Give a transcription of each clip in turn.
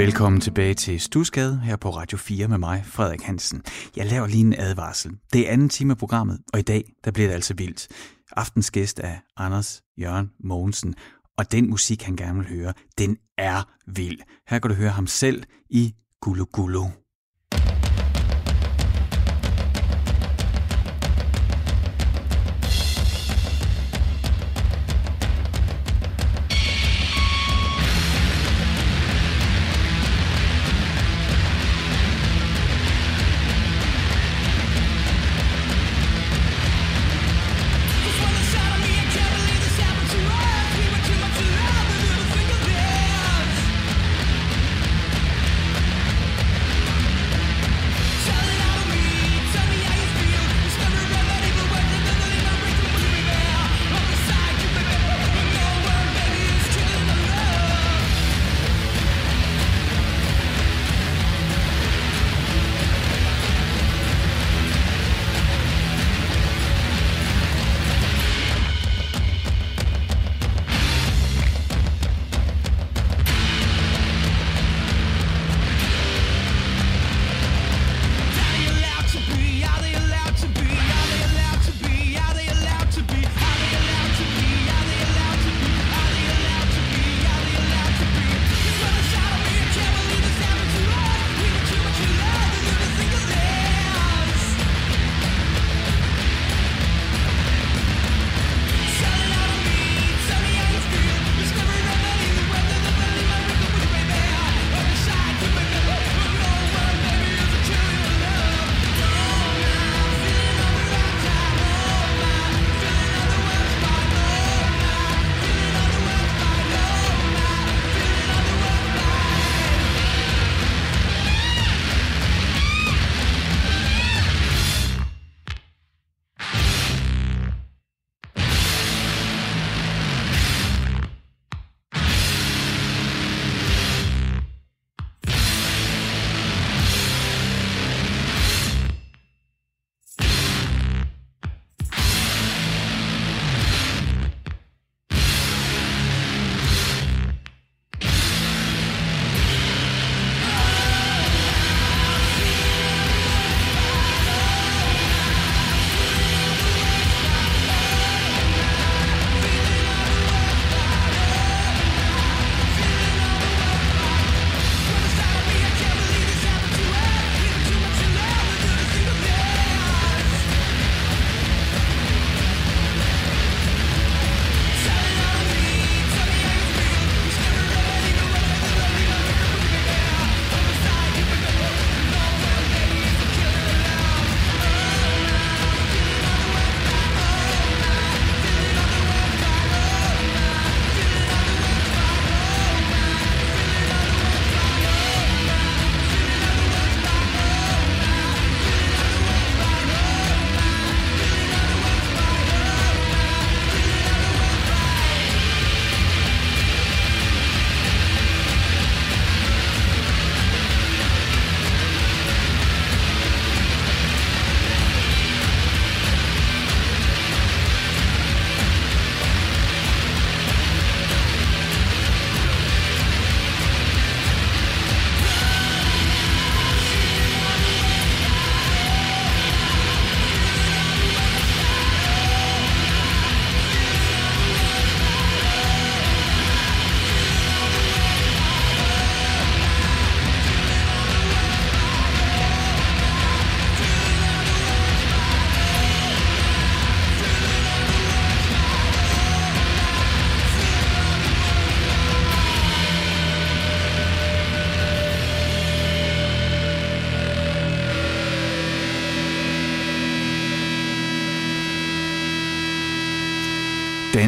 Velkommen tilbage til Stusgade her på Radio 4 med mig, Frederik Hansen. Jeg laver lige en advarsel. Det er anden time af programmet, og i dag der bliver det altså vildt. Aftens gæst er Anders Jørgen Mogensen, og den musik, han gerne vil høre, den er vild. Her kan du høre ham selv i Gulu Gulu.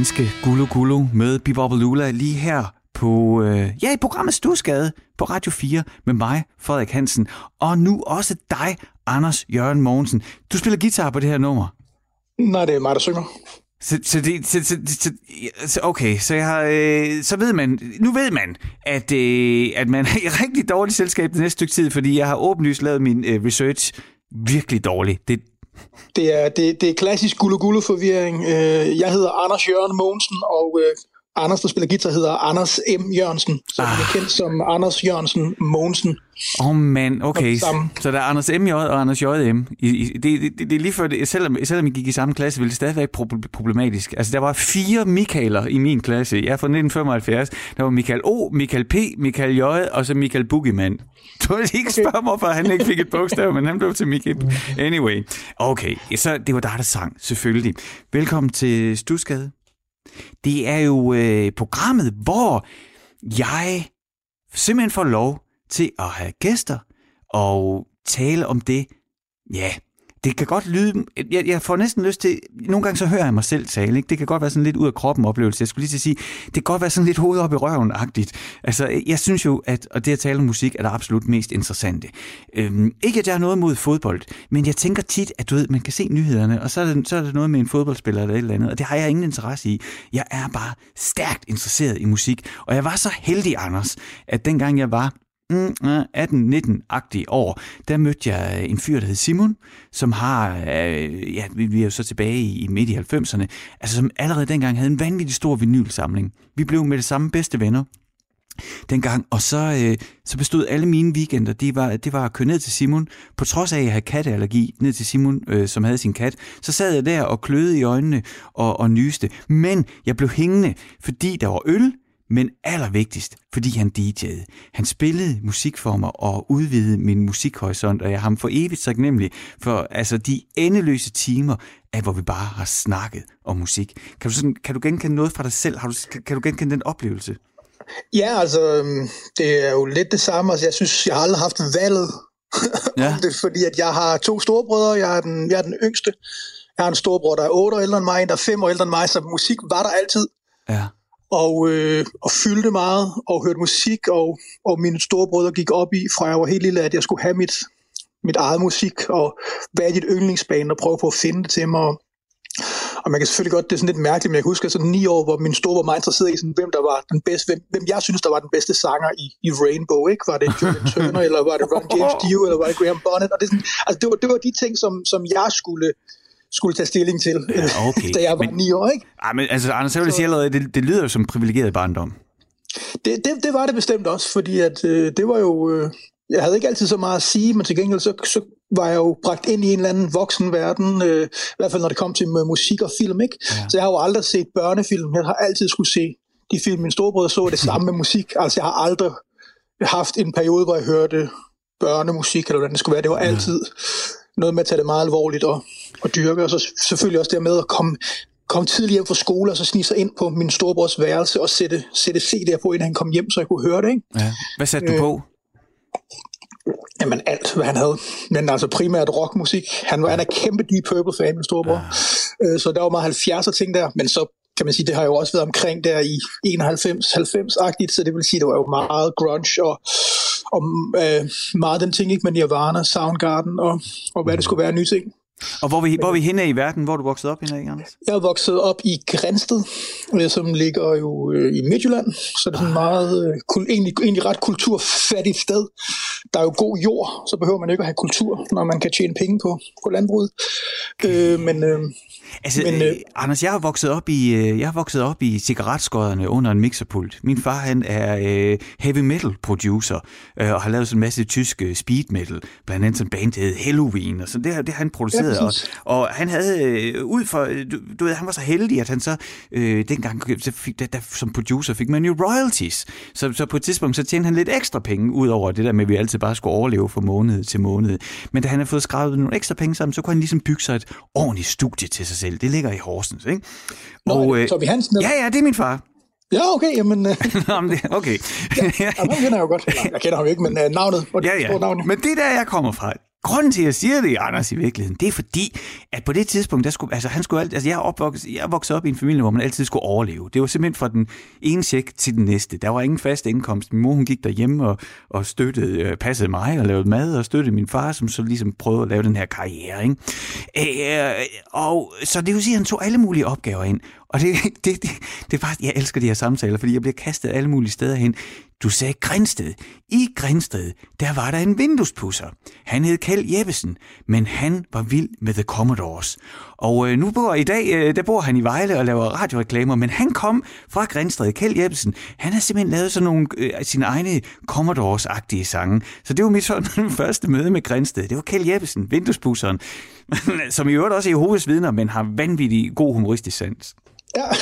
Danske Gulu Gulu med Bibobbalula lige her på, øh, ja, i programmet Stusgade på Radio 4 med mig, Frederik Hansen, og nu også dig, Anders Jørgen Mogensen. Du spiller guitar på det her nummer. Nej, det er mig, der synger. Så, så, det, så, så, så, så okay, så, jeg har, øh, så ved man, nu ved man, at, øh, at man er i rigtig dårligt selskab det næste stykke tid, fordi jeg har åbenlyst lavet min øh, research virkelig dårligt. Det, det er, det, det er klassisk gullu forvirring. Øh, jeg hedder Anders Jørgen Mogensen, og øh, Anders, der spiller guitar, hedder Anders M. Jørgensen, som ah. er kendt som Anders Jørgensen Mogensen. Åh oh man, okay. Så der er Anders M. J. og Anders J. M. I, i, det, det, det, er lige før, det, selvom, selvom I gik i samme klasse, ville det stadig være problematisk. Altså, der var fire Michaeler i min klasse. Jeg er fra 1975. Der var Michael O., Michael P., Michael J. og så Michael Boogeyman. Du vil ikke spørge mig, for han ikke fik et bogstav, men han blev til Michael. Anyway. Okay, så det var dig, der sang, selvfølgelig. Velkommen til Stusgade. Det er jo øh, programmet, hvor jeg simpelthen får lov til at have gæster og tale om det, ja, det kan godt lyde, jeg, jeg får næsten lyst til, nogle gange så hører jeg mig selv tale, ikke? det kan godt være sådan lidt ud af kroppen oplevelse, jeg skulle lige til at sige, det kan godt være sådan lidt hoved op i røven-agtigt. Altså, jeg synes jo, at og det at tale om musik er det absolut mest interessante. Øhm, ikke at jeg har noget mod fodbold, men jeg tænker tit, at du ved, man kan se nyhederne, og så er, det, så er det noget med en fodboldspiller eller et eller andet, og det har jeg ingen interesse i. Jeg er bare stærkt interesseret i musik, og jeg var så heldig, Anders, at dengang jeg var Mm, 18-19-agtige år, der mødte jeg øh, en fyr, der hed Simon, som har, øh, ja, vi er jo så tilbage i, midt i 90'erne, altså som allerede dengang havde en vanvittig stor vinylsamling. Vi blev med det samme bedste venner dengang, og så, øh, så bestod alle mine weekender, det var, det var at køre ned til Simon, på trods af, at jeg havde katteallergi, ned til Simon, øh, som havde sin kat, så sad jeg der og kløede i øjnene og, og nyste, men jeg blev hængende, fordi der var øl, men allervigtigst, fordi han DJ'ede. Han spillede musik for mig og udvidede min musikhorisont, og jeg har ham for evigt sagt nemlig for altså, de endeløse timer, af hvor vi bare har snakket om musik. Kan du, sådan, kan du genkende noget fra dig selv? Har du, kan, kan du genkende den oplevelse? Ja, altså, øhm, det er jo lidt det samme. Altså, jeg synes, jeg har aldrig haft valget ja. det, fordi at jeg har to storebrødre, jeg er, den, jeg er den yngste. Jeg har en storebror, der er otte år ældre end mig, en der er fem år ældre end mig, så musik var der altid. Ja og, øh, og fyldte meget og hørte musik, og, og mine storebrødre gik op i, fra jeg var helt lille, at jeg skulle have mit, mit eget musik, og hvad er dit yndlingsbane, og prøve på at finde det til mig. Og man kan selvfølgelig godt, det er sådan lidt mærkeligt, men jeg kan huske, at sådan ni år, hvor min store var meget interesseret i, sådan, hvem der var den bedste, hvem, hvem jeg synes, der var den bedste sanger i, i Rainbow, ikke? Var det Julian Turner, eller var det Ron James Dio, eller var det Graham Bonnet? Og det, sådan, altså, det, var, det var de ting, som, som jeg skulle, skulle tage stilling til, ja, okay. da jeg var men, ni år. Ikke? Ej, men altså, Anders, jeg vil sige allerede, det, det lyder jo som privilegeret barndom. Det, det, det var det bestemt også, fordi at, øh, det var jo... Øh, jeg havde ikke altid så meget at sige, men til gengæld så, så var jeg jo bragt ind i en eller anden voksen verden, øh, i hvert fald når det kom til musik og film. Ikke? Ja. Så jeg har jo aldrig set børnefilm. Jeg har altid skulle se de film, min storebrødre så, det samme med musik. Altså jeg har aldrig haft en periode, hvor jeg hørte børnemusik, eller hvordan det skulle være. Det var altid noget med at tage det meget alvorligt og, og dyrke, og så selvfølgelig også det med at komme, komme tidligt hjem fra skole, og så snige sig ind på min storebrors værelse og sætte, sætte CD'er på, inden han kom hjem, så jeg kunne høre det. Ikke? Ja. Hvad satte du øh, på? Jamen alt, hvad han havde. Men altså primært rockmusik. Han var en af kæmpe Deep Purple-fan, min storebror. Ja. Øh, så der var meget 70'er ting der, men så kan man sige, det har jo også været omkring der i 91-90-agtigt, så det vil sige, det var jo meget grunge og, og øh, meget den ting, ikke med Nirvana, Soundgarden og, og hvad det skulle være nye ting. Og hvor vi, hvor vi henne i verden? Hvor er du vokset op henne, Anders? Jeg er vokset op i Grænsted, øh, som ligger jo øh, i Midtjylland, så det er sådan meget, øh, egentlig, egentlig ret kulturfattigt sted. Der er jo god jord, så behøver man ikke at have kultur, når man kan tjene penge på, på landbruget. Øh, men, øh, Altså, Men, øh, Anders, jeg har vokset op i øh, jeg har vokset op i cigaretskåderne under en mixerpult. Min far han er øh, heavy metal producer øh, og har lavet sådan en masse tysk øh, speed metal, blandt andet sådan en band der Halloween og så det, det har han produceret ja, og, og han havde øh, ud for du, du ved han var så heldig at han så øh, dengang så fik der, der, som producer fik man jo royalties. Så, så på et tidspunkt så tjente han lidt ekstra penge ud over det der med at vi altid bare skulle overleve fra måned til måned. Men da han har fået skrevet nogle ekstra penge sammen, så kunne han ligesom bygge sig et ordentligt studie til sig selv. Det ligger i Horsens, ikke? Nå, og, øh, Hansen? Ja, ja, det er min far. Ja, okay, jamen... Øh, okay. ja, ja, kender jeg jo godt. Jeg kender ham ikke, men uh, navnet. Ja, ja. Navnet. Men det der, jeg kommer fra, Grunden til, at jeg siger det, Anders, i virkeligheden, det er fordi, at på det tidspunkt, der skulle, altså, han skulle alt, altså, jeg, opvokset, jeg voksede op i en familie, hvor man altid skulle overleve. Det var simpelthen fra den ene tjek til den næste. Der var ingen fast indkomst. Min mor, hun gik derhjemme og, og støttede, øh, passede mig og lavede mad, og støttede min far, som så ligesom prøvede at lave den her karriere. Ikke? Øh, øh og så det vil sige, at han tog alle mulige opgaver ind. Og det, det, det, det er bare, jeg elsker de her samtaler, fordi jeg bliver kastet alle mulige steder hen. Du sagde Grænsted. I Grænsted, der var der en vinduespusser. Han hed Kjeld Jeppesen, men han var vild med The Commodores. Og øh, nu bor i dag, øh, der bor han i Vejle og laver radioreklamer, men han kom fra Grænsted. Kjeld Jeppesen, han har simpelthen lavet sådan nogle øh, sine egne Commodores-agtige sange. Så det var mit sådan første møde med Grænsted. Det var Kjeld Jeppesen, vinduespusseren, som i øvrigt også er Jehovas vidner, men har vanvittig god humoristisk sans. Ja,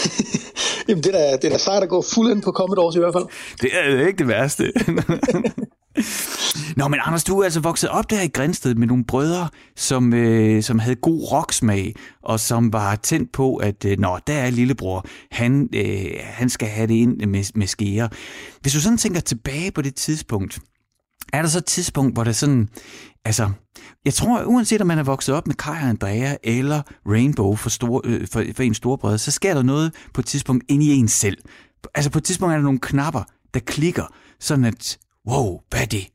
Jamen det er da, det er da sejt at gå fuld ind på Commodores i hvert fald. Det er ikke det værste. Nå, men Anders, du er altså vokset op der i Grænsted med nogle brødre, som, øh, som havde god rocksmag, og som var tændt på, at øh, nå, der er lillebror, han, øh, han skal have det ind med, med skære. Hvis du sådan tænker tilbage på det tidspunkt, er der så et tidspunkt, hvor det sådan, altså, jeg tror, uanset om man er vokset op med Kai og Andrea eller Rainbow for, store, øh, for, for en storbrød, så sker der noget på et tidspunkt ind i en selv. Altså på et tidspunkt er der nogle knapper, der klikker, sådan at, wow, hvad er det?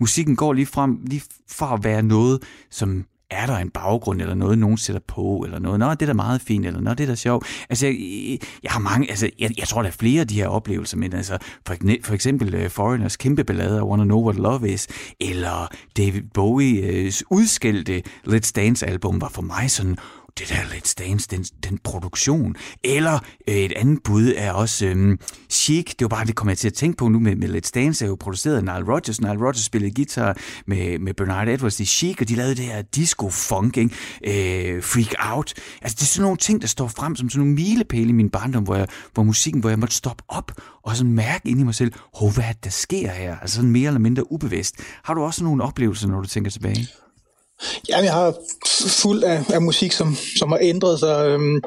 Musikken går lige frem, lige fra at være noget, som er der en baggrund eller noget, nogen sætter på, eller noget, nå, det er da meget fint, eller nå, det er da sjovt. Altså, jeg, jeg har mange, altså, jeg, jeg tror, der er flere af de her oplevelser, men altså, for, for eksempel uh, Foreigners kæmpe ballade, I Wanna Know What Love Is, eller David Bowies udskældte Let's Dance album var for mig sådan, det der Let's Dance, den, den produktion. Eller øh, et andet bud er også øh, Chic. Det var bare, det kommer jeg til at tænke på nu med, med Let's Dance, er jo produceret af Nile Rodgers. Nile Rodgers spillede guitar med, med Bernard Edwards i Chic, og de lavede det her disco-funk, øh, Freak Out. Altså, det er sådan nogle ting, der står frem som sådan nogle milepæle i min barndom, hvor, jeg, hvor musikken, hvor jeg måtte stoppe op og sådan mærke ind i mig selv, hvad er det, der sker her? Altså sådan mere eller mindre ubevidst. Har du også nogle oplevelser, når du tænker tilbage? Ja, jeg har fuld af, af musik, som, som har ændret sig. Øhm,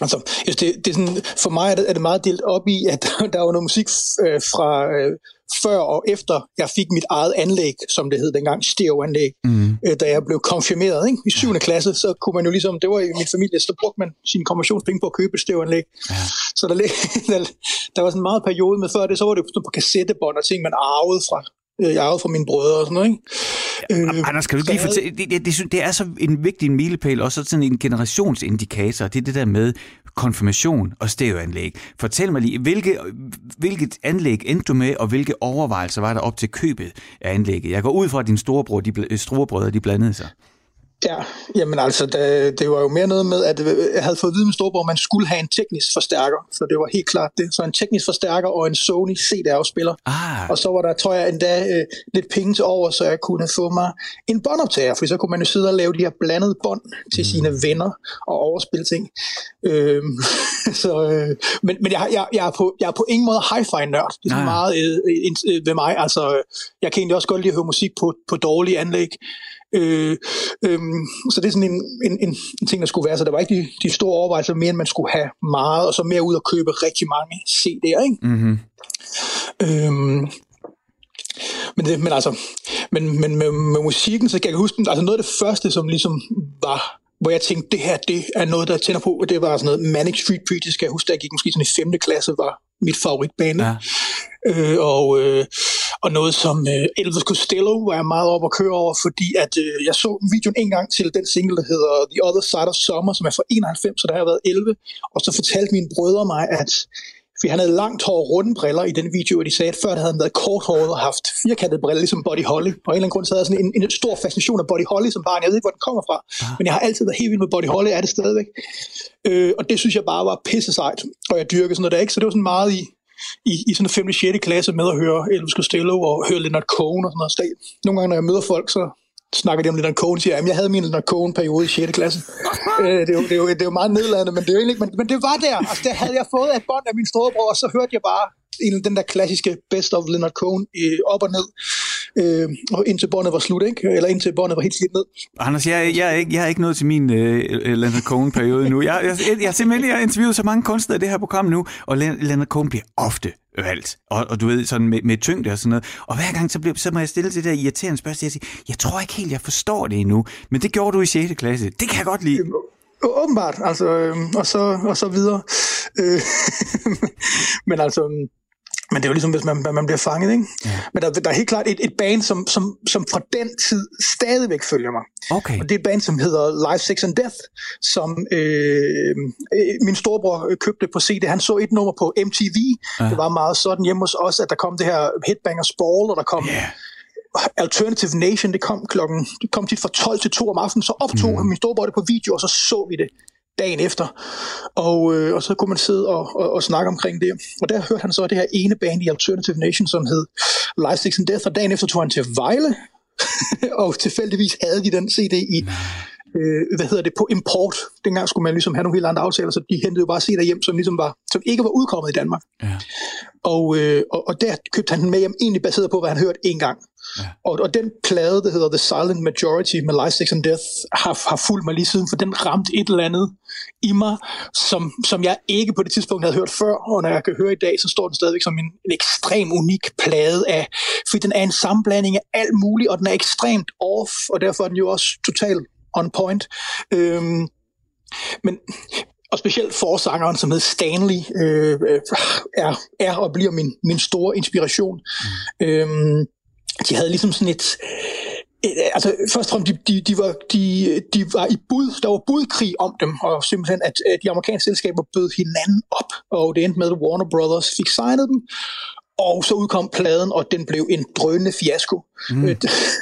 altså, det, det er sådan, for mig er det, er det meget delt op i, at der var noget musik øh, fra øh, før og efter jeg fik mit eget anlæg, som det hed dengang, stereoanlæg, mm. øh, da jeg blev konfirmeret ikke? i 7. klasse, så kunne man jo ligesom, det var i min familie, så brugte man sine konfirmationspenge på at købe et stereoanlæg. Ja. Så der, der, der var sådan en meget periode med før det, så var det på kassettebånd og ting, man arvede fra øh, jeg arvede fra mine brødre og sådan noget. Ikke? Øh, Anders, kan du lige fortælle, det, det, det, det er så en vigtig milepæl, og så sådan en generationsindikator, det er det der med konfirmation og stereoanlæg. Fortæl mig lige, hvilke, hvilket anlæg endte du med, og hvilke overvejelser var der op til købet af anlægget? Jeg går ud fra, at dine storebror, de, storebrødre, de blandede sig. Ja, jamen altså, det, det var jo mere noget med, at jeg havde fået at vide med Storborg, at man skulle have en teknisk forstærker, så det var helt klart det. Så en teknisk forstærker og en Sony CD-afspiller. Ah. Og så var der, tror jeg, endda øh, lidt penge til over, så jeg kunne få mig en båndoptager, for så kunne man jo sidde og lave de her blandede bånd til mm. sine venner og overspille ting. Øhm, så, øh, men men jeg, jeg, jeg, er på, jeg er på ingen måde hi-fi-nørd. Det er ah. meget øh, øh, ved mig. Altså, jeg kan egentlig også godt lide at høre musik på, på dårlige anlæg. Øh, øh, så det er sådan en, en, en, en ting, der skulle være. Så der var ikke de, de store overvejelser mere, end man skulle have meget, og så mere ud og købe rigtig mange CD'er. Ikke? Mm-hmm. Øh, men, det, men altså, men, men med, med musikken, så kan jeg huske, altså noget af det første, som ligesom var hvor jeg tænkte, det her, det er noget, der tænder på, det var sådan noget Manic Street Preachers, skal jeg huske, da jeg gik måske sådan i 5. klasse, var mit favoritbane. Ja. Øh, og, øh, og noget som øh, Elvis Costello var jeg meget op at køre over, fordi at øh, jeg så videoen en gang til den single, der hedder The Other Side of Summer, som er fra 91, så der har været 11. Og så fortalte mine brødre mig, at fordi han havde langt hår og runde briller i den video, og de sagde, at før havde han været korthåret og haft firkantede briller, ligesom Buddy Holly. Og en eller anden grund så havde jeg sådan en, en, stor fascination af Buddy Holly som barn. Jeg ved ikke, hvor den kommer fra, ja. men jeg har altid været helt vild med Buddy Holly, er det stadigvæk. Øh, og det synes jeg bare var pisse sejt, og jeg dyrkede sådan noget der ikke, så det var sådan meget i, i, i sådan en 5. 6. klasse med at høre Elvis Costello og høre Leonard Cohen og sådan noget. Nogle gange, når jeg møder folk, så snakker de om Leonard Cohen, siger, at jeg havde min Leonard Cohen-periode i 6. klasse. øh, det, er jo, det, er jo, det er jo meget nedladende, men det, er jo egentlig, men, men det var der. Altså, der havde jeg fået et bånd af min storebror, og så hørte jeg bare en, den der klassiske Best of Leonard Cohen øh, op og ned. Øh, og indtil båndet var slut, ikke? Eller indtil båndet var helt slidt ned. Anders, jeg, jeg, er ikke, jeg er ikke nået til min øh, Leonard Cohen-periode nu. Jeg, jeg, jeg, jeg, simpelthen jeg har interviewet så mange kunstnere i det her program nu, og Leonard Cohen bliver ofte valgt. Og, og du ved, sådan med, med tyngde og sådan noget. Og hver gang, så, bliver, så må jeg stille det der irriterende spørgsmål. Jeg siger, jeg tror ikke helt, jeg forstår det endnu. Men det gjorde du i 6. klasse. Det kan jeg godt lide. Åbenbart, altså, øh, og, så, og så videre. Øh, men altså, men det er jo ligesom, hvis man, man bliver fanget, ikke? Ja. Men der, der er helt klart et, et band, som, som, som fra den tid stadigvæk følger mig. Okay. Og det er et band, som hedder Life, Sex and Death, som øh, min storebror købte på CD. Han så et nummer på MTV. Ja. Det var meget sådan hjemme hos os, at der kom det her Headbangers Ball, og der kom... Yeah. Alternative Nation, det kom klokken, det kom tit fra 12 til 2 om aftenen, så optog mm. min storebror det på video, og så så vi det dagen efter. Og, øh, og så kunne man sidde og, og, og snakke omkring det. Og der hørte han så det her ene band i Alternative Nation, som hed Life, Six and Death, og dagen efter tog han til Vejle, og tilfældigvis havde de den CD i, øh, hvad hedder det, på import. Dengang skulle man ligesom have nogle helt andre aftaler, så de hentede jo bare CD'er hjem, som ligesom var, som ikke var udkommet i Danmark. Ja. Og, øh, og, og der købte han den med hjem, egentlig baseret på, hvad han hørte en gang. Ja. Og, og den plade, der hedder The Silent Majority med Life, Sex and Death, har, har fulgt mig lige siden, for den ramte et eller andet i mig, som, som jeg ikke på det tidspunkt havde hørt før, og når jeg kan høre i dag, så står den stadigvæk som en, en ekstrem unik plade af, for den er en sammenblanding af alt muligt, og den er ekstremt off, og derfor er den jo også totalt on point. Øhm, men og specielt forsangeren, som hedder Stanley, øh, er, er og bliver min, min store inspiration. Mm. Øhm, de havde ligesom sådan et, et altså først og fremmest, de, de, de, var, de, de var i bud, der var budkrig om dem, og simpelthen, at, at de amerikanske selskaber bød hinanden op, og det endte med, at Warner Brothers fik signet dem, og så udkom pladen, og den blev en drønende fiasko. Mm. Øh,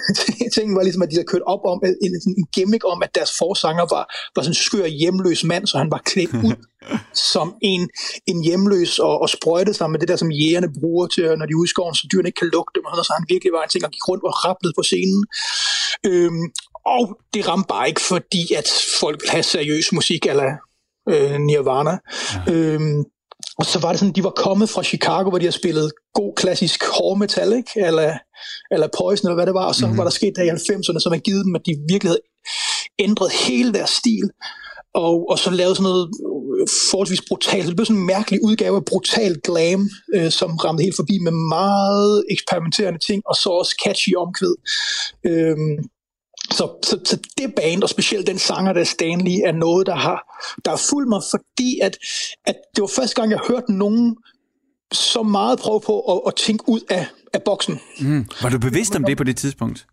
Tingen var ligesom, at de havde kørt op om en, en gimmick om, at deres forsanger var, var sådan en skør hjemløs mand, så han var klædt ud som en, en hjemløs og, og sprøjtede sig med det der, som jægerne bruger til, når de er skoven, så dyrene ikke kan lugte dem, og så han virkelig var en ting, og gik rundt og rappede på scenen. Øhm, og det ramte bare ikke, fordi at folk ville have seriøs musik, eller øh, Nirvana. Ja. Øhm, og så var det sådan, de var kommet fra Chicago, hvor de har spillet god klassisk hård metal, ikke? Eller, eller Poison, eller hvad det var. Og så mm-hmm. var der sket der i 90'erne, som har givet dem, at de virkelig havde ændret hele deres stil. Og, og så lavet sådan noget forholdsvis brutalt. Det blev sådan en mærkelig udgave af brutal glam, øh, som ramte helt forbi med meget eksperimenterende ting, og så også catchy omkvæd. Øhm, så, så, så det band, og specielt den sanger, der Stanley, er noget, der har, der har fulgt mig, fordi at, at det var første gang, jeg hørte nogen så meget prøve på at, at tænke ud af, af boksen. Mm. Var du bevidst om det på det tidspunkt?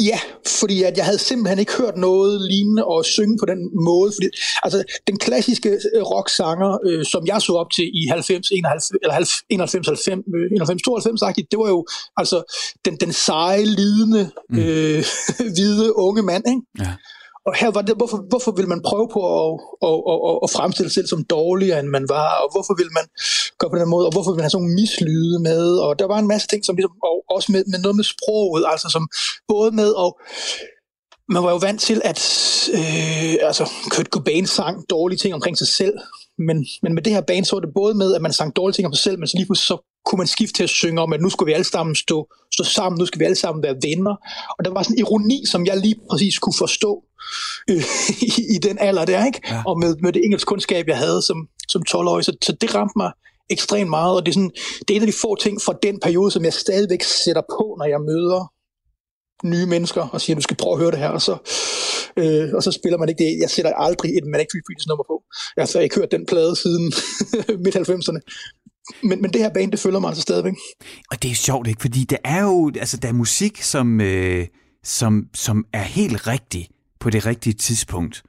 Ja, fordi at jeg havde simpelthen ikke hørt noget lignende og synge på den måde. Fordi, altså, den klassiske øh, rocksanger, øh, som jeg så op til i 90, 91, eller 91, 90, 91 92, det var jo altså den, den seje, lidende, mm. øh, hvide unge mand. Ikke? Ja. Og her var det, hvorfor, hvorfor vil man prøve på at, at, at, at fremstille sig selv som dårligere, end man var, og hvorfor vil man gøre på den måde, og hvorfor vil man have sådan nogle mislyde med, og der var en masse ting, som ligesom, og også med, med noget med sproget, altså som både med og man var jo vant til, at øh, altså, Kurt Cobain sang dårlige ting omkring sig selv, men, men med det her band, så var det både med, at man sang dårlige ting om sig selv, men så lige pludselig så kunne man skifte til at synge om, at nu skulle vi alle sammen stå, stå sammen, nu skal vi alle sammen være venner. Og der var sådan en ironi, som jeg lige præcis kunne forstå øh, i, i den alder der, ikke? Ja. Og med, med det engelsk kundskab, jeg havde som, som 12-årig. Så, så det ramte mig ekstremt meget, og det er, sådan, det er en af de få ting fra den periode, som jeg stadigvæk sætter på, når jeg møder nye mennesker og siger, du skal prøve at høre det her, og så, øh, og så spiller man ikke det. Jeg sætter aldrig et Manic Street Preachers nummer på. Jeg har ikke hørt den plade siden midt-90'erne. Men, men det her band, det følger mig altså stadigvæk. Og det er sjovt, ikke? Fordi der er jo altså, der er musik, som, øh, som, som er helt rigtig på det rigtige tidspunkt.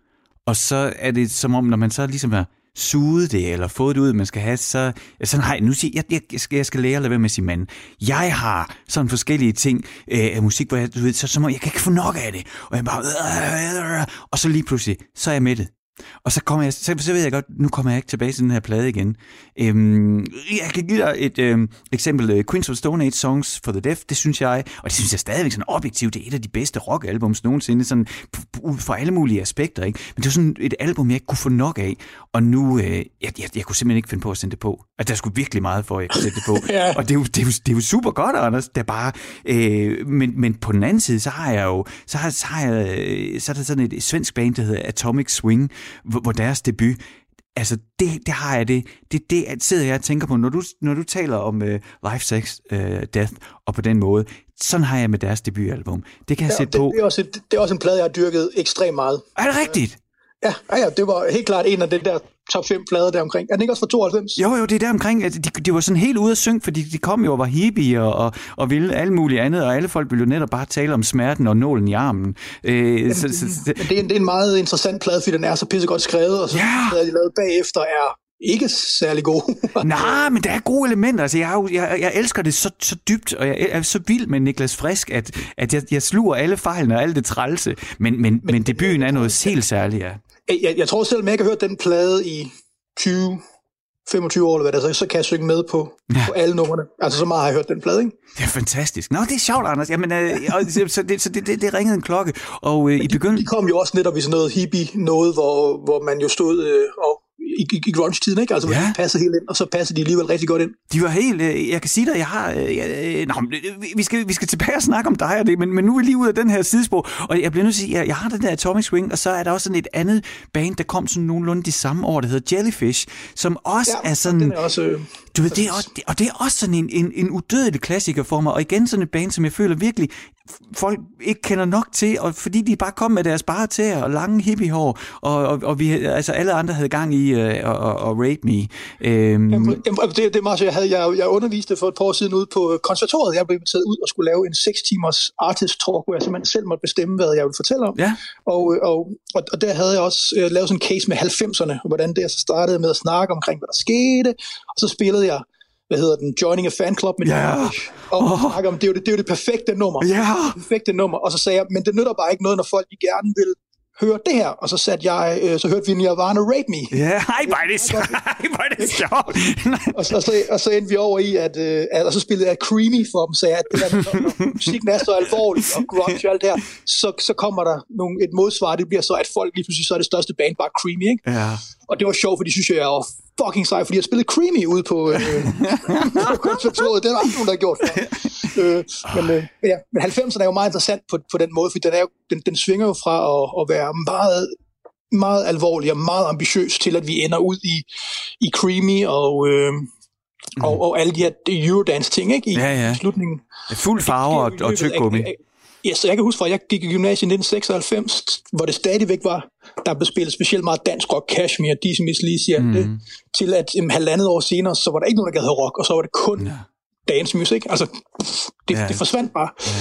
Og så er det som om, når man så ligesom er suget det, eller fået det ud, man skal have, så sådan har jeg, nu siger jeg, jeg, skal, jeg skal lære at lade være med sin mand. Jeg har sådan forskellige ting øh, af musik, hvor jeg, du ved, så, så må, jeg kan ikke få nok af det. Og jeg bare, øh, øh, øh, øh og så lige pludselig, så er jeg med det. Og så, kommer jeg, så, så ved jeg godt, nu kommer jeg ikke tilbage til den her plade igen. Øhm, jeg kan give dig et øhm, eksempel. Øh, Queens of Stone Age Songs for the Deaf, det synes jeg, og det synes jeg stadigvæk sådan objektivt, det er et af de bedste rockalbums nogensinde, sådan ud fra alle mulige aspekter. Ikke? Men det var sådan et album, jeg ikke kunne få nok af, og nu, øh, jeg, jeg, jeg kunne simpelthen ikke finde på at sende det på. At der skulle virkelig meget for, at jeg kunne sætte det på. ja. Og det er, jo, det, er jo, det er jo super godt, Anders. Det er bare, øh, men, men på den anden side, så har jeg jo, så har, så har jeg, øh, så er der sådan et svensk band, der hedder Atomic Swing, hvor, deres debut, altså det, det har jeg det, det, det sidder jeg og tænker på, når du, når du taler om uh, Life, Sex, uh, Death, og på den måde, sådan har jeg med deres debutalbum. Det kan jeg ja, sætte det, på. Det er, også et, det er også en plade, jeg har dyrket ekstremt meget. Er det rigtigt? Ja, ja, det var helt klart en af det der top 5 plader der omkring. Er den ikke også fra 92? Jo, jo, det er der omkring. De, de var sådan helt ude af synk, fordi de kom jo og var hippie og, og, og ville alt muligt andet, og alle folk ville jo netop bare tale om smerten og nålen i armen. Øh, Jamen, så, så, det, det, er en, det er en meget interessant plade, fordi den er så pissegodt skrevet, og så ja. de lavet bagefter er ikke særlig gode. Nej, men der er gode elementer. Altså, jeg, jeg, jeg elsker det så, så dybt, og jeg er så vild med Niklas Frisk, at, at jeg, jeg sluger alle fejlene og alle det trælse. Men, men, men, men debuten er noget helt særligt, ja. Jeg, jeg tror selv, at jeg har hørt den plade i 20, 25 år, eller hvad det er, så kan jeg synge med på, ja. på alle numrene. Altså, så meget har jeg hørt den plade, ikke? Det er fantastisk. Nå, det er sjovt, Anders. Jamen, øh, så det, så det, det, det ringede en klokke. Og øh, i begyndelsen... De, de kom jo også netop i sådan noget hippie noget, hvor, hvor man jo stod øh, og i, i, i grunge-tiden, ikke? Altså, ja. de passede helt ind, og så passede de alligevel rigtig godt ind. De var helt, øh, jeg kan sige dig, jeg har, øh, øh, nå, vi skal, vi skal tilbage og snakke om dig og det, men, men nu er vi lige ud af den her sidespor, og jeg bliver nødt til at sige, jeg, jeg har den der Atomic Swing, og så er der også sådan et andet band, der kom sådan nogenlunde de samme år, der hedder Jellyfish, som også ja, er sådan... er også, øh, du ved, det er også, og det er også sådan en, en, en udødelig klassiker for mig, og igen sådan et band, som jeg føler virkelig, folk ikke kender nok til, og fordi de bare kom med deres bare tæer og lange hippiehår, og, og, og vi, altså alle andre havde gang i uh, at, at rape me. Um, jamen, det, det er meget jeg, havde, jeg, jeg underviste for et par år siden ude på konservatoriet. Jeg blev inviteret ud og skulle lave en 6 timers artist talk, hvor jeg simpelthen selv måtte bestemme, hvad jeg ville fortælle om. Ja. Og, og, og, og der havde jeg også uh, lavet sådan en case med 90'erne, hvordan det så startede med at snakke omkring, hvad der skete, og så spillede jeg hvad hedder den, Joining a Fan Club med yeah. og oh. om, det er, jo det, det er jo det perfekte nummer. Yeah. Det perfekte nummer. Og så sagde jeg, men det nytter bare ikke noget, når folk de gerne vil høre det her. Og så satte jeg, øh, så hørte vi Nirvana Rape Me. Ja, hej, var det sjovt. Hej, det sjovt. og, så, og, så, og så endte vi over i, at, øh, at og så spillede jeg Creamy for dem, sagde at det der, når, når musikken er så alvorlig og grunge og alt det her, så, så kommer der nogle, et modsvar, det bliver så, at folk lige pludselig så er det største band bare Creamy, ikke? Ja. Og det var sjovt, fordi synes jeg, jeg var fucking sej, fordi jeg spillede Creamy ude på, øh, på konservatoriet. Det er der aldrig nogen, der har gjort før. Øh, men, øh, ja, men 90'erne er jo meget interessant på, på den måde, fordi den, er jo, den, den svinger jo fra at, at være meget meget alvorlig og meget ambitiøs til, at vi ender ud i, i Creamy og, øh, mm. og, og alle de her Eurodance-ting ikke? I, ja, ja. slutningen. Fuld farve og, og tyk gummi. Ja, så jeg kan huske fra, at jeg gik i gymnasiet i 1996, hvor det stadigvæk var, der blev spillet specielt meget dansk rock, Kashmir, Dizzy Miss Lizzy, mm. det, til at um, halvandet år senere, så var der ikke nogen, der gad rock, og så var det kun ja. dance music. Altså, det, ja. det forsvandt bare. Ja.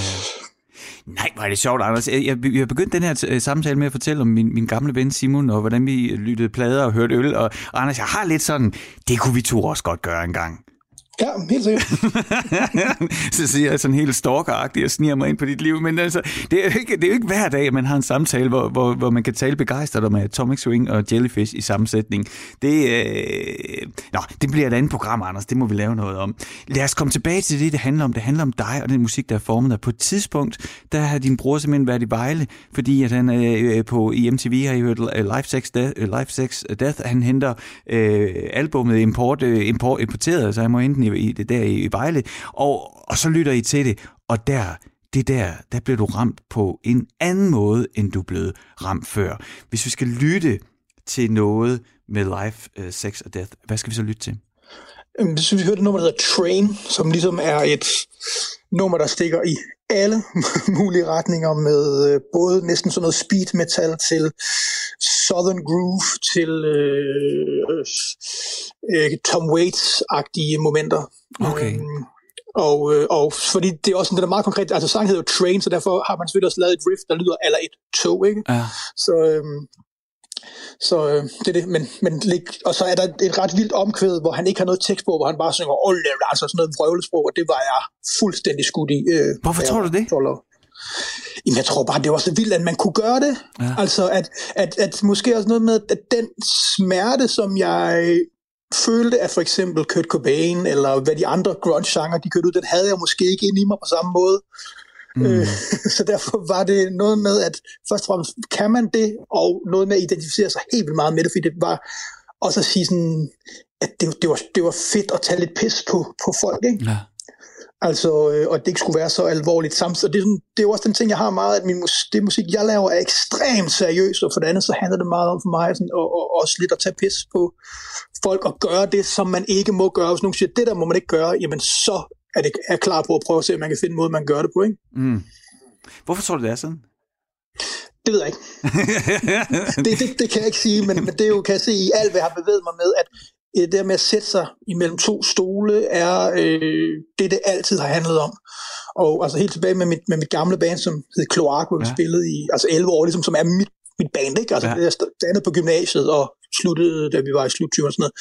Nej, var det sjovt, Anders. Jeg, jeg, jeg begyndte den her samtale med at fortælle om min, min gamle ven Simon, og hvordan vi lyttede plader og hørte øl. Og, og Anders, jeg har lidt sådan, det kunne vi to også godt gøre en gang. Ja, helt sikkert. så siger jeg sådan helt stalkeragtigt og sniger mig ind på dit liv, men altså, det er jo ikke, det er jo ikke hver dag, at man har en samtale, hvor, hvor, hvor man kan tale begejstret om Atomic Swing og Jellyfish i sammensætning. Det, øh... Nå, det bliver et andet program, Anders. Det må vi lave noget om. Lad os komme tilbage til det, det handler om. Det handler om dig og den musik, der er formet dig. På et tidspunkt, der har din bror simpelthen været i Vejle, fordi at han øh, på IMTV har I hørt øh, Life Sex Death, øh, Life Sex Death. Han henter øh, albummet import, øh, import, importeret, så han må hente i, det der i Vejle, og, og så lytter I til det, og der, det der, der bliver du ramt på en anden måde, end du blev ramt før. Hvis vi skal lytte til noget med life, øh, sex og death, hvad skal vi så lytte til? Øhm, Jeg synes, vi hørte et nummer, der hedder Train, som ligesom er et nummer, der stikker i alle mulige retninger med øh, både næsten sådan noget speed metal til Southern Groove til øh, øh, Tom Waits-agtige momenter. Okay. Um, og, øh, og fordi det er også det er meget konkret, altså sangen hedder Train, så derfor har man selvfølgelig også lavet et riff, der lyder eller et tog, ikke? Ja. Så, øh, så øh, det er det. Men, men, og så er der et ret vildt omkvæd, hvor han ikke har noget tekst på, hvor han bare synger, oh, altså sådan noget vrøvlesprog, og det var jeg fuldstændig skudt i. Øh, Hvorfor tror du det? 12 år. Jamen, jeg tror bare, det var så vildt, at man kunne gøre det. Ja. Altså, at, at, at måske også noget med, at den smerte, som jeg følte, at for eksempel Kurt Cobain, eller hvad de andre grunge-sanger, de kørte ud, den havde jeg måske ikke ind i mig på samme måde. Mm. Øh, så derfor var det noget med, at først og fremmest kan man det, og noget med at identificere sig helt vildt meget med det, fordi det var også at sige sådan, at det, det, var, det var fedt at tage lidt pis på, på folk, ikke? Ja. Altså, øh, og det ikke skulle være så alvorligt samtidig. Det, er sådan, det er jo også den ting, jeg har meget, at min mus, det musik, jeg laver, er ekstremt seriøs, og for det andet, så handler det meget om for mig sådan, og, og, også lidt at tage pis på folk og gøre det, som man ikke må gøre. Hvis nogen siger, det der må man ikke gøre, jamen så er det er klar på at prøve at se, om man kan finde en måde, man gør det på. Ikke? Mm. Hvorfor tror du, det er sådan? Det ved jeg ikke. det, det, det kan jeg ikke sige, men, men det er jo, kan jeg se i alt, hvad jeg har bevæget mig med, at det der med at sætte sig imellem to stole, er øh, det, det altid har handlet om. Og altså helt tilbage med mit, med mit gamle band, som hed Kloak, hvor vi ja. spillede i altså 11 år, ligesom, som er mit, mit band, ikke? Altså, ja. jeg startede på gymnasiet og sluttede, da vi var i slut 20'erne og sådan noget.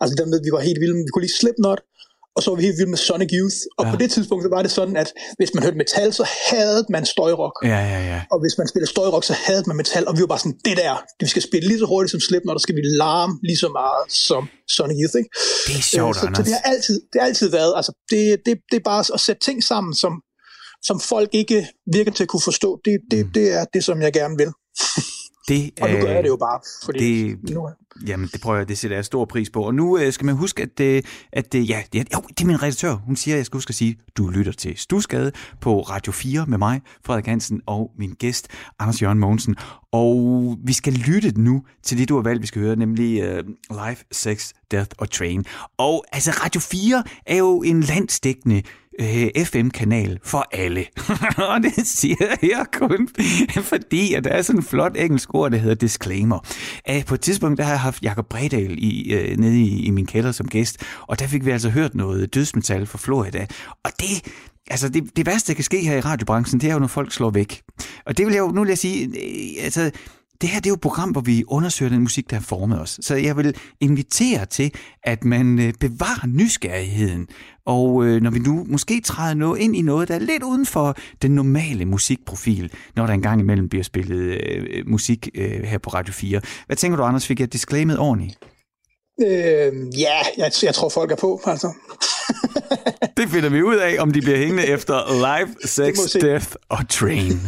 Altså, der med, vi var helt vilde. Vi kunne lige Slipknot, og så var vi helt vilde med Sonic Youth. Og ja. på det tidspunkt så var det sådan, at hvis man hørte metal, så havde man støjrock. Ja, ja, ja. Og hvis man spillede støjrock, så havde man metal. Og vi var bare sådan, det der, vi skal spille lige så hurtigt som Slipknot, og der skal vi larme lige så meget som Sonic Youth. Ikke? Det er sjovt, øh, så, så, det har altid, det har altid været, altså det, det, det er bare at sætte ting sammen, som, som folk ikke virker til at kunne forstå. Det, det, mm. det er det, som jeg gerne vil. Det, og nu gør jeg det jo bare, fordi det, nu. Jamen, det prøver jeg, det sætter jeg stor pris på. Og nu øh, skal man huske, at, øh, at øh, ja, det, jo, det er min redaktør. Hun siger, at jeg skal huske at sige, du lytter til Stusgade på Radio 4 med mig, Frederik Hansen, og min gæst, Anders Jørgen Mogensen. Og vi skal lytte nu til det, du har valgt, vi skal høre, nemlig uh, Life, Sex, Death og Train. Og altså, Radio 4 er jo en landsdækkende øh, FM-kanal for alle. og det siger jeg kun, fordi at der er sådan en flot engelsk ord, der hedder disclaimer. Æh, på et tidspunkt, der har jeg haft Jacob Bredal i, øh, nede i, i min kælder som gæst, og der fik vi altså hørt noget dødsmetal fra Florida. Og det, Altså, det, det værste, der kan ske her i radiobranchen, det er jo, når folk slår væk. Og det vil jeg jo, nu vil jeg sige, øh, altså, det her det er jo et program, hvor vi undersøger den musik, der har formet os. Så jeg vil invitere til, at man øh, bevarer nysgerrigheden. Og øh, når vi nu måske træder noget ind i noget, der er lidt uden for den normale musikprofil, når der engang imellem bliver spillet øh, musik øh, her på Radio 4. Hvad tænker du, Anders? Fik jeg disclaimet ordentligt? Øh, ja, jeg, jeg tror, folk er på, altså. det finder vi ud af, om de bliver hængende efter Live, Sex, Death og Train.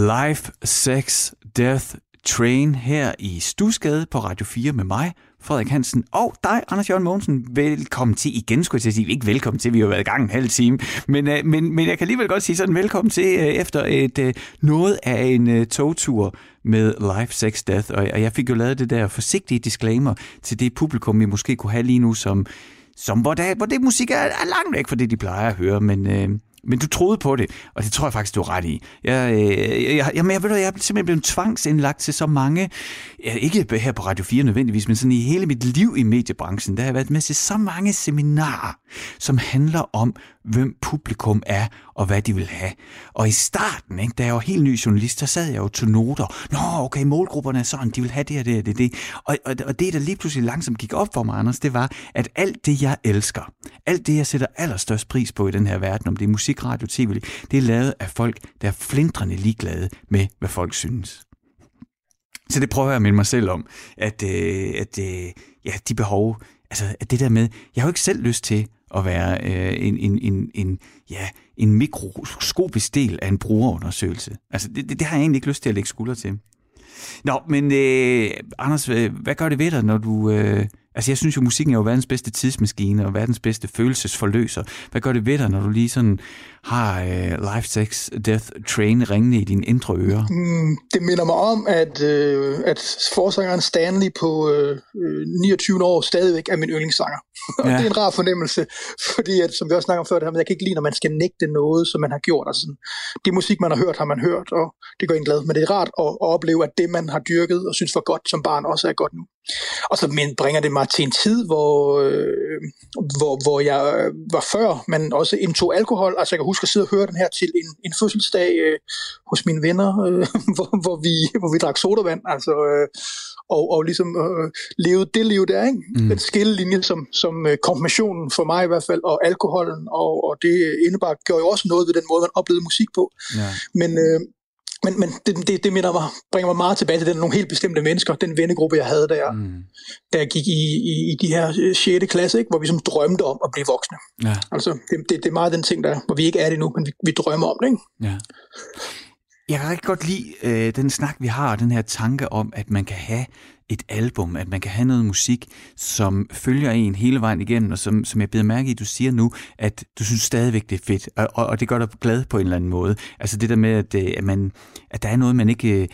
Life, Sex, Death, Train her i Stusgade på Radio 4 med mig, Frederik Hansen, og dig, Anders Jørgen Mogensen. Velkommen til igen, skulle jeg sige. Ikke velkommen til, vi har været i gang en halv time. Men, øh, men, men jeg kan alligevel godt sige sådan velkommen til øh, efter et øh, noget af en togtur med Life, Sex, Death. Og, jeg fik jo lavet det der forsigtige disclaimer til det publikum, vi måske kunne have lige nu, som, som hvor, der, hvor det musik er, er langt væk fra det, de plejer at høre. Men, Øh, men du troede på det, og det tror jeg faktisk, du er ret i. Jeg, øh, jeg, jeg, jeg, jeg, ved, jeg er simpelthen blevet tvangsindlagt til så mange, ikke her på Radio 4 nødvendigvis, men sådan i hele mit liv i mediebranchen, der har jeg været med til så mange seminarer, som handler om, hvem publikum er, og hvad de vil have. Og i starten, ikke, da jeg var helt ny journalist, der sad jeg jo til noter. Nå, okay, målgrupperne er sådan, de vil have det og det og det. det. Og, og, og det, der lige pludselig langsomt gik op for mig, Anders, det var, at alt det, jeg elsker, alt det, jeg sætter allerstørst pris på i den her verden, om det er musik, radio, tv, det er lavet af folk, der er flindrende ligeglade med, hvad folk synes. Så det prøver jeg at minde mig selv om, at, øh, at øh, ja, de behov, altså at det der med, jeg har jo ikke selv lyst til at være øh, en, en, en, en, ja, en mikroskopisk del af en brugerundersøgelse. Altså, det, det, det har jeg egentlig ikke lyst til at lægge skulder til. Nå, men øh, Anders, øh, hvad gør det ved dig, når du... Øh, altså, jeg synes jo, musikken er jo verdens bedste tidsmaskine og verdens bedste følelsesforløser. Hvad gør det ved dig, når du lige sådan har uh, Life, Sex, Death Train ringende i dine indre ører? Mm, det minder mig om, at, uh, at forsangeren Stanley på uh, 29 år stadigvæk er min yndlingssanger. og ja. det er en rar fornemmelse, fordi at, som vi også snakker om før, det her, jeg kan ikke lide, når man skal nægte noget, som man har gjort. Altså, sådan, det musik, man har hørt, har man hørt, og det gør en glad. Men det er rart at, at opleve, at det, man har dyrket og synes var godt som barn, også er godt nu. Og så bringer det mig til en tid, hvor, øh, hvor, hvor jeg var før, men også indtog alkohol. Altså jeg kan huske at sidde og høre den her til en, en fødselsdag øh, hos mine venner, øh, hvor, hvor, vi, hvor vi drak sodavand. Altså, øh, og, og ligesom øh, levede det liv der, ikke? Mm. Den skillelinje som, som øh, konfirmationen for mig i hvert fald, og alkoholen, og, og det indebar, gjorde jo også noget ved den måde, man oplevede musik på. Ja. Men, øh, men, men det, det, det minder mig, bringer mig meget tilbage til den, nogle helt bestemte mennesker, den vennegruppe, jeg havde, jeg, mm. da jeg gik i, i, i de her 6. Øh, klasse, ikke? hvor vi som drømte om at blive voksne. Ja. Altså, det, det, det er meget den ting, der, hvor vi ikke er det nu, men vi, vi drømmer om det. Ikke? Ja. Jeg kan rigtig godt lide øh, den snak, vi har, den her tanke om, at man kan have et album, at man kan have noget musik, som følger en hele vejen igennem, og som, som jeg beder mærke i, du siger nu, at du synes stadigvæk, det er fedt, og, og, og det gør dig glad på en eller anden måde. Altså det der med, at, øh, at, man, at der er noget, man ikke... Øh,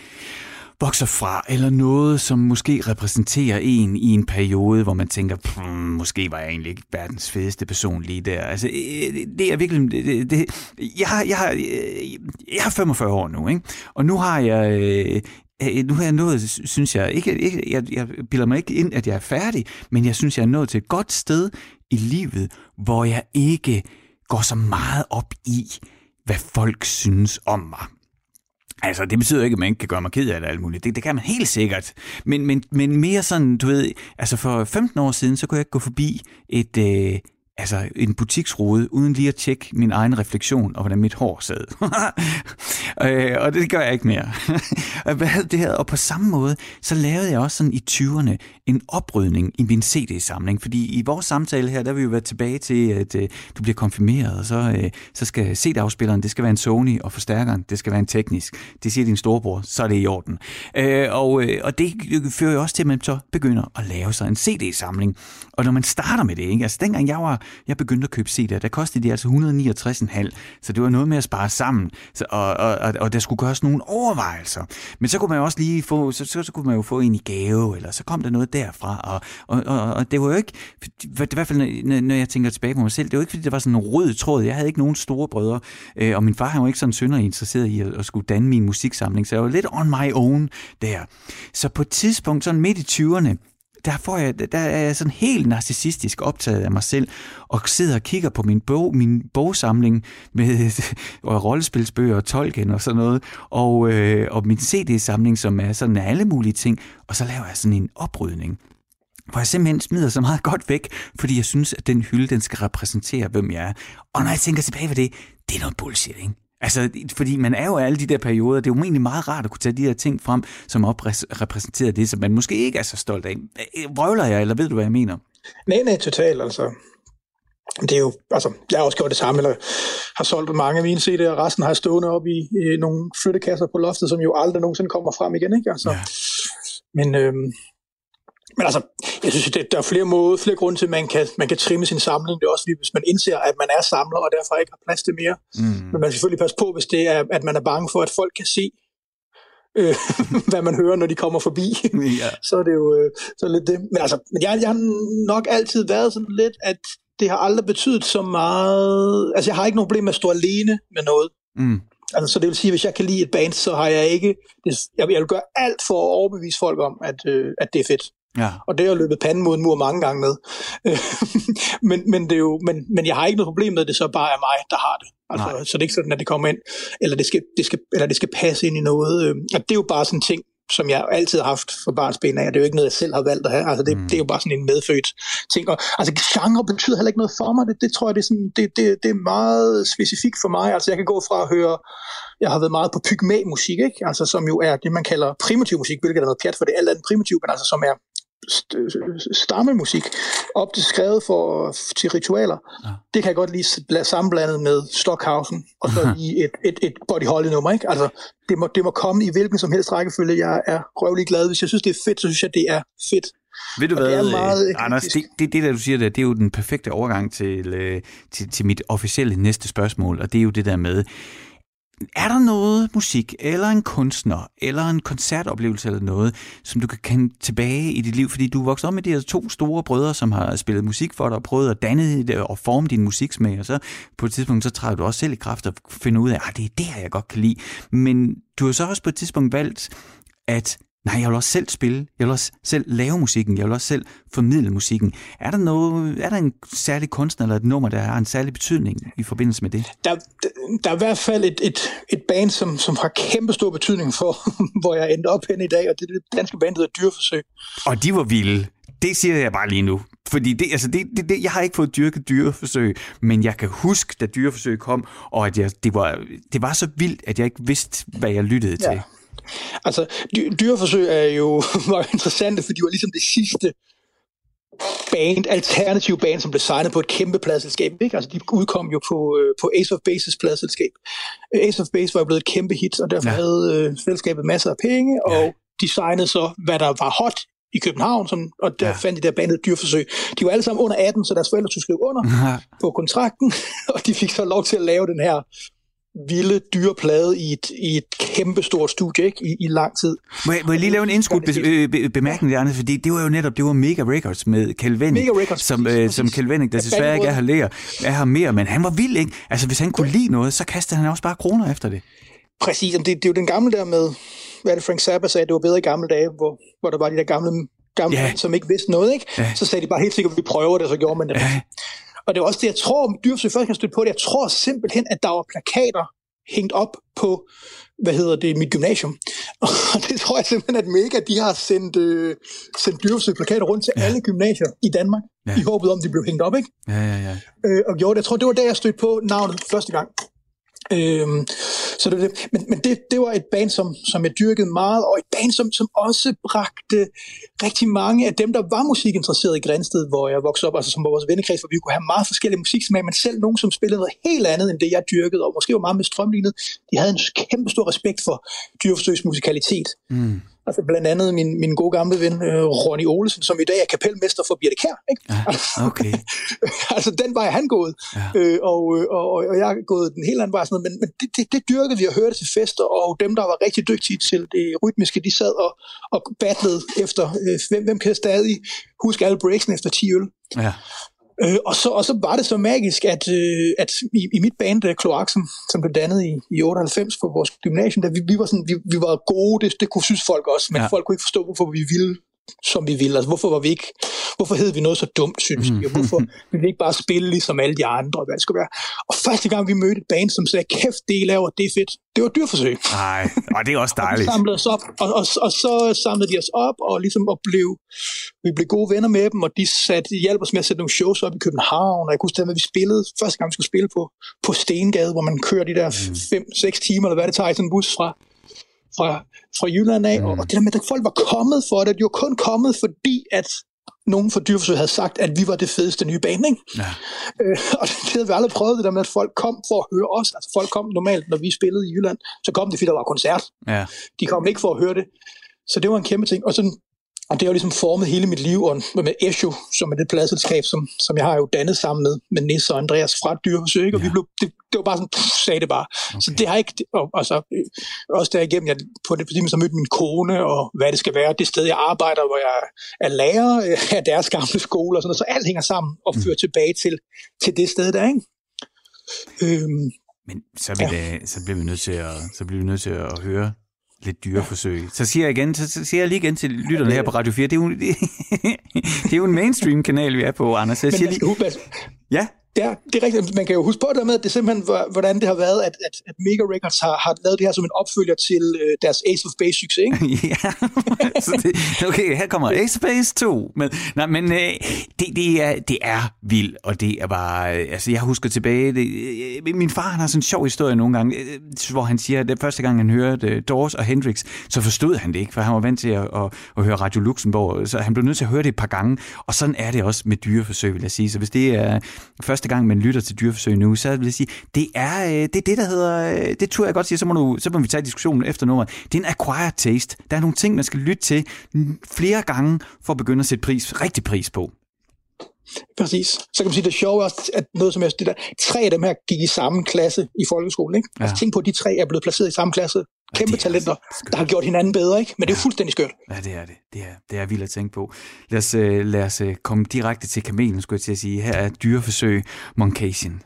Vokser fra, eller noget, som måske repræsenterer en i en periode, hvor man tænker, måske var jeg egentlig ikke verdens fedeste person lige der. Altså, øh, det er virkelig... Det, det, jeg, har, jeg, har, jeg har 45 år nu, ikke? og nu har jeg Øh, nu har jeg nået, synes jeg, ikke, ikke jeg, jeg bilder mig ikke ind, at jeg er færdig, men jeg synes, jeg er nået til et godt sted i livet, hvor jeg ikke går så meget op i, hvad folk synes om mig. Altså, det betyder ikke, at man ikke kan gøre mig ked af det alt muligt. Det, det kan man helt sikkert. Men, men, men mere sådan, du ved, altså for 15 år siden, så kunne jeg ikke gå forbi et, øh, altså en butiksrude, uden lige at tjekke min egen refleksion og hvordan mit hår sad. øh, og det gør jeg ikke mere. det her, og på samme måde, så lavede jeg også sådan i 20'erne en oprydning i min CD-samling, fordi i vores samtale her, der vil vi jo være tilbage til, at øh, du bliver konfirmeret, og så, øh, så skal CD-afspilleren, det skal være en Sony, og forstærkeren, det skal være en teknisk. Det siger din storebror, så er det i orden. Øh, og, øh, og det fører jo også til, at man så begynder at lave sig en CD-samling. Og når man starter med det, ikke? altså dengang jeg var jeg begyndte at købe CD'er, der kostede de altså 169,5, så det var noget med at spare sammen, så, og, og, og, og der skulle gøres nogle overvejelser. Men så kunne man jo også lige få, så, så, så kunne man jo få en i gave, eller så kom der noget derfra, og, og, og, og det var jo ikke, i hvert fald når jeg tænker tilbage på mig selv, det var ikke fordi, det var sådan en rød tråd, jeg havde ikke nogen store brødre, øh, og min far han var ikke sådan sønder interesseret i at, at skulle danne min musiksamling, så jeg var lidt on my own der. Så på et tidspunkt, sådan midt i 20'erne, der, får jeg, der er jeg sådan helt narcissistisk optaget af mig selv, og sidder og kigger på min, bog, min bogsamling med og rollespilsbøger og Tolkien og sådan noget, og, øh, og min CD-samling, som er sådan alle mulige ting, og så laver jeg sådan en oprydning hvor jeg simpelthen smider så meget godt væk, fordi jeg synes, at den hylde, den skal repræsentere, hvem jeg er. Og når jeg tænker tilbage på det, det er noget bullshit, ikke? Altså, fordi man er jo alle de der perioder, det er jo egentlig meget rart at kunne tage de her ting frem, som oprepræsenterer det, som man måske ikke er så stolt af. Vrøvler jeg, eller ved du, hvad jeg mener? Nej, nej, totalt, altså. det er jo, altså, jeg har også gjort det samme, eller har solgt mange af mine CD'er, og resten har jeg stående op i, i nogle flyttekasser på loftet, som jo aldrig nogensinde kommer frem igen, ikke? Altså, ja. Men, øhm, men altså, jeg synes, at der er flere måder, flere grunde til, at man kan, man kan trimme sin samling. Det er også fordi, hvis man indser, at man er samler, og derfor ikke har plads til mere. Mm. Men man skal selvfølgelig passe på, hvis det er, at man er bange for, at folk kan se, øh, hvad man hører, når de kommer forbi. Ja. så er det jo øh, så er lidt det. Men altså, men jeg, jeg har nok altid været sådan lidt, at det har aldrig betydet så meget... Altså, jeg har ikke nogen problem med at stå alene med noget. Mm. Altså, så det vil sige, at hvis jeg kan lide et band, så har jeg ikke... Det, jeg, jeg vil gøre alt for at overbevise folk om, at, øh, at det er fedt. Ja. Og det har jeg løbet panden mod en mur mange gange med. men, men, det er jo, men, men jeg har ikke noget problem med, at det så bare er mig, der har det. Altså, så det er ikke sådan, at det kommer ind, eller det skal, det skal, eller det skal passe ind i noget. Øh, og det er jo bare sådan en ting, som jeg altid har haft for barnsben af, det er jo ikke noget, jeg selv har valgt at have. Altså, det, mm. det er jo bare sådan en medfødt ting. Og, altså, genre betyder heller ikke noget for mig. Det, det tror jeg, det er, sådan, det, det, det er meget specifikt for mig. Altså, jeg kan gå fra at høre, jeg har været meget på pygmæ-musik, ikke? Altså, som jo er det, man kalder primitiv musik, hvilket er noget pjat, for det er alt andet primitiv, men altså, som er stammemusik, op til skrevet for, til ritualer. Ja. Det kan jeg godt lige sammenblandet med Stockhausen, og så lige et, et, et Body Holly nummer. Ikke? Altså, det, må, det må komme i hvilken som helst rækkefølge. Jeg er røvlig glad. Hvis jeg synes, det er fedt, så synes jeg, det er fedt. Ved du og hvad, det er meget Anders, det, det, det der du siger der, det er jo den perfekte overgang til, øh, til, til mit officielle næste spørgsmål, og det er jo det der med, er der noget musik, eller en kunstner, eller en koncertoplevelse eller noget, som du kan kende tilbage i dit liv? Fordi du er vokset op med de her to store brødre, som har spillet musik for dig, og prøvet at danne det øh, og forme din musiksmag, og så på et tidspunkt, så træder du også selv i kraft og finder ud af, at det er det her, jeg godt kan lide. Men du har så også på et tidspunkt valgt, at Nej, jeg vil også selv spille. Jeg vil også selv lave musikken. Jeg vil også selv formidle musikken. Er der, noget, er der en særlig kunstner eller et nummer, der har en særlig betydning i forbindelse med det? Der, der er i hvert fald et, et, et band, som, som har kæmpe stor betydning for, hvor jeg endte op hen i dag, og det er det danske band, der hedder Dyrforsøg. Og de var vilde. Det siger jeg bare lige nu. Fordi det, altså det, det, det, jeg har ikke fået dyrket dyreforsøg, men jeg kan huske, da dyreforsøg kom, og at jeg, det, var, det var så vildt, at jeg ikke vidste, hvad jeg lyttede ja. til. Altså, dy- dyreforsøg er jo meget interessante, fordi det var ligesom det sidste band, alternative band, som blev signet på et kæmpe pladselskab. Ikke? Altså, de udkom jo på, øh, på Ace of Bases pladselskab. Ace of Base var jo blevet et kæmpe hit, og derfor ja. havde øh, selskabet masser af penge, og ja. de signede så, hvad der var hot i København, som, og der ja. fandt de der bandet Dyrforsøg. De var alle sammen under 18, så deres forældre skulle skrive under ja. på kontrakten, og de fik så lov til at lave den her vilde, dyre plade i et, i et kæmpestort studie ikke? I, i lang tid. Må jeg, må jeg lige lave en indskudt be, be, bemærkning der, fordi det var jo netop, det var Mega Records med Kelvin, som, øh, som Kelvin, der desværre ikke er her, lærer, er her mere, men han var vild, ikke? Altså, hvis han kunne lide noget, så kastede han også bare kroner efter det. Præcis, det, det er jo den gamle der med, hvad det Frank Zappa sagde, det var bedre i gamle dage, hvor, hvor der var de der gamle, gamle ja. som ikke vidste noget, ikke? Ja. Så sagde de bare helt sikkert, at vi prøver det, så gjorde man det. Ja. Og det er også det, jeg tror, om Dyrfsø først kan støtte på det, jeg tror simpelthen, at der var plakater hængt op på, hvad hedder det, mit gymnasium. Og det tror jeg simpelthen, at Mega, de har sendt, øh, sendt dyreforsøgplakater rundt til ja. alle gymnasier i Danmark, ja. i håbet om, de blev hængt op, ikke? Ja, ja, ja. Øh, og gjorde det. Jeg tror, det var der, jeg stødte på navnet første gang. Øhm, så det, det. Men, men det, det var et band, som, som jeg dyrkede meget, og et band, som, som også bragte rigtig mange af dem, der var musikinteresseret i Grænsted, hvor jeg voksede op, altså som var vores vennekreds, hvor vi kunne have meget forskellige musiksmag, men selv nogen, som spillede noget helt andet end det, jeg dyrkede, og måske var meget mere strømlignet, de havde en kæmpe stor respekt for dyreforsøgs musikalitet. Mm. Altså blandt andet min, min gode gamle ven, øh, Ronny Olesen, som i dag er kapelmester for Birte Kær. Ikke? Ja, okay. altså den vej han gået, ja. øh, og, og, og, og jeg er gået den helt anden vej. Sådan noget. Men, men det, det, det dyrkede vi og hørte til fester, og dem, der var rigtig dygtige til det rytmiske, de sad og, og battlede efter, øh, hvem, hvem kan stadig huske alle breaksene efter 10 øl. Ja. Øh, og, så, og så var det så magisk, at, øh, at i, i mit band, uh, Kloaksen, som blev dannet i, i 98 på vores gymnasium, der vi, vi, var, sådan, vi, vi var gode, det, det kunne synes folk også, men ja. folk kunne ikke forstå, hvorfor vi ville som vi ville. Altså, hvorfor var vi ikke, hvorfor hed vi noget så dumt, synes vi, og hvorfor ville vi ikke bare spille ligesom alle de andre, hvad det skulle være. Og første gang vi mødte et band, som sagde, kæft, det I laver, det er fedt. Det var dyrforsøg. Nej, og det er også dejligt. og samlede os op, og, og, og, så samlede de os op, og ligesom og blev, vi blev gode venner med dem, og de satte, hjalp os med at sætte nogle shows op i København, og jeg kunne huske, at vi spillede, første gang vi skulle spille på, på Stengade, hvor man kører de der 5-6 mm. timer, eller hvad det tager i sådan en bus fra, fra, fra Jylland af, mm. og, og det der med, at folk var kommet for det, de var kun kommet, fordi at nogen for dyrforsøg havde sagt, at vi var det fedeste nye band, ikke? Ja. Øh, og det havde vi aldrig prøvet, det der med, at folk kom for at høre os. Altså folk kom normalt, når vi spillede i Jylland, så kom de, fordi der var koncert. Ja. De kom ikke for at høre det. Så det var en kæmpe ting. Og sådan og det har jo ligesom formet hele mit liv, og med Esho, som er det pladselskab, som, som jeg har jo dannet sammen med, med Nisse og Andreas fra Dyreforsøg, og ja. vi blev, det, det var bare sådan, pff, sagde det bare. Okay. Så det har ikke, og, og så øh, også derigennem, jeg, på det, fordi så mødte min kone, og hvad det skal være, det sted, jeg arbejder, hvor jeg er lærer øh, af deres gamle skole, og sådan noget, så alt hænger sammen og mm. fører mm. tilbage til, til det sted der, ikke? Øhm, Men så, vil ja. det, så bliver vi nødt til at, så bliver vi nødt til at høre lidt dyreforsøg. Så siger jeg igen, så siger jeg lige igen til lytterne her på Radio 4, det er jo, det, det er jo en mainstream-kanal, vi er på, Anders. Jeg siger lige, ja? Ja, det er rigtigt. Man kan jo huske på det med, at det simpelthen, hvordan det har været, at, at, at Mega Records har, har lavet det her som en opfølger til øh, deres Ace of Base succes, ikke? ja, det, okay, her kommer Ace of Base 2. Men, nej, men øh, det, det, er, det er vildt, og det er bare, øh, altså jeg husker tilbage, det, øh, min far han har sådan en sjov historie nogle gange, øh, hvor han siger, at det første gang han hørte øh, Doors og Hendrix, så forstod han det ikke, for han var vant til at, at, at høre Radio Luxembourg, så han blev nødt til at høre det et par gange, og sådan er det også med dyreforsøg, vil jeg sige. Så hvis det er første første gang, man lytter til dyreforsøg nu, så vil jeg sige, det er øh, det, er det der hedder, øh, det tror jeg godt sige, så må, du, så må vi tage diskussionen efter nummeret. Det er en acquired taste. Der er nogle ting, man skal lytte til flere gange, for at begynde at sætte pris, rigtig pris på. Præcis. Så kan man sige, det sjove også, at noget som jeg, det der, tre af dem her gik i samme klasse i folkeskolen. Ikke? Ja. Altså tænk på, at de tre er blevet placeret i samme klasse. Kæmpe ja, talenter, der har gjort hinanden bedre, ikke? Men det er jo fuldstændig skørt. Ja, det er det. Det er, det er vildt at tænke på. Lad os, uh, lad os uh, komme direkte til kamelen, skulle jeg til at sige. Her er dyreforsøg Monkation.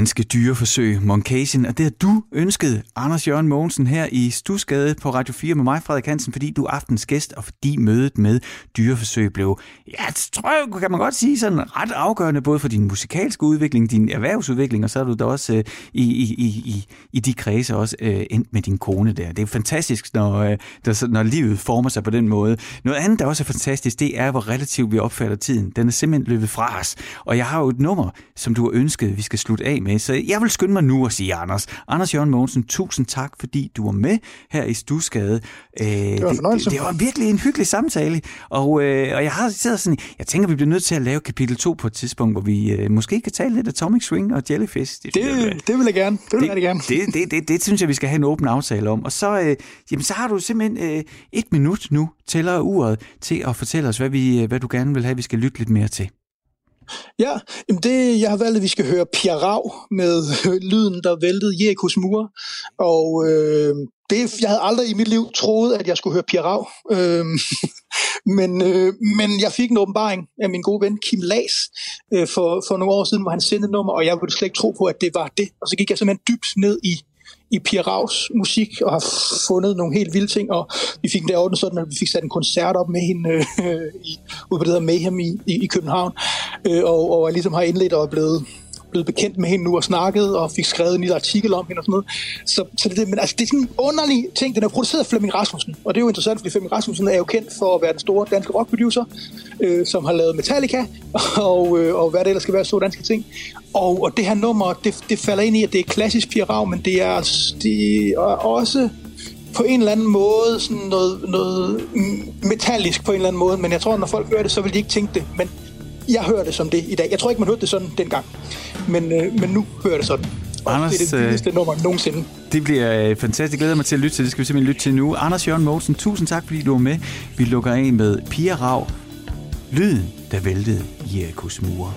Danske dyreforsøg, Monkation, og det har du ønsket, Anders Jørgen Mogensen, her i Stusgade på Radio 4 med mig, Frederik Hansen, fordi du er aftens gæst, og fordi mødet med dyreforsøg blev, ja, tror jeg, kan man godt sige, sådan ret afgørende, både for din musikalske udvikling, din erhvervsudvikling, og så er du da også øh, i, i, i, i de kredse også øh, endt med din kone der. Det er fantastisk, når, øh, der, når livet former sig på den måde. Noget andet, der også er fantastisk, det er, hvor relativt vi opfatter tiden. Den er simpelthen løbet fra os. Og jeg har jo et nummer, som du har ønsket, vi skal slutte af af med. Så jeg vil skynde mig nu at sige, Anders. Anders Jørgen Mogensen, tusind tak, fordi du var med her i Stusgade. Øh, det, var det, det var virkelig en hyggelig samtale, og, øh, og jeg har siddet sådan, jeg tænker, vi bliver nødt til at lave kapitel 2 på et tidspunkt, hvor vi øh, måske kan tale lidt Atomic Swing og Jellyfish. Det, det, det vil jeg gerne. Det vil det, jeg gerne. Det, det, det, det, synes jeg, vi skal have en åben aftale om. Og så, øh, jamen, så har du simpelthen øh, et minut nu, tæller uret, til at fortælle os, hvad, vi, øh, hvad du gerne vil have, vi skal lytte lidt mere til. Ja, jamen det, jeg har valgt, at vi skal høre Pia Rav med lyden, der væltede Jerikos mur. Og øh, det, jeg havde aldrig i mit liv troet, at jeg skulle høre Pia Rav. Øh, men, øh, men jeg fik en åbenbaring af min gode ven Kim Las øh, for, for nogle år siden, hvor han sendte nummer, og jeg ville slet ikke tro på, at det var det. Og så gik jeg simpelthen dybt ned i i Pia Raus musik og har fundet nogle helt vilde ting, og vi fik det ordnet sådan, at vi fik sat en koncert op med hende øh, i, ude på det der Mayhem i, i, i København, øh, og, og ligesom har indledt og er blevet blevet bekendt med hende nu og snakket, og fik skrevet en lille artikel om hende og sådan noget. Så, så det, men altså, det er sådan en underlig ting. Den er produceret af Flemming Rasmussen, og det er jo interessant, fordi Flemming Rasmussen er jo kendt for at være den store danske rockproducer, øh, som har lavet Metallica, og, øh, og hvad det ellers skal være store danske ting. Og, og det her nummer, det, det falder ind i, at det er klassisk Pia Rav, men det er, altså, det er også på en eller anden måde sådan noget, noget metallisk på en eller anden måde, men jeg tror, når folk hører det, så vil de ikke tænke det. Men jeg hører det som det i dag. Jeg tror ikke, man hørte det sådan dengang, men, øh, men nu hører det sådan. Og Anders, det er det vildeste nummer nogensinde. Det bliver øh, fantastisk. Jeg glæder mig til at lytte til. Det skal vi simpelthen lytte til nu. Anders Jørgen Mogensen, tusind tak, fordi du var med. Vi lukker af med Pia Rav. Lyden, der væltede Jerikos mure.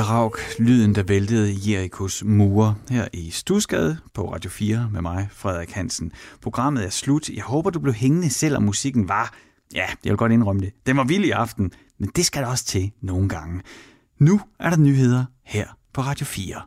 Pia Rauk, lyden der væltede Jerikos mure her i Stusgade på Radio 4 med mig, Frederik Hansen. Programmet er slut. Jeg håber, du blev hængende, selvom musikken var, ja, jeg vil godt indrømme det, den var vild i aften, men det skal der også til nogle gange. Nu er der nyheder her på Radio 4.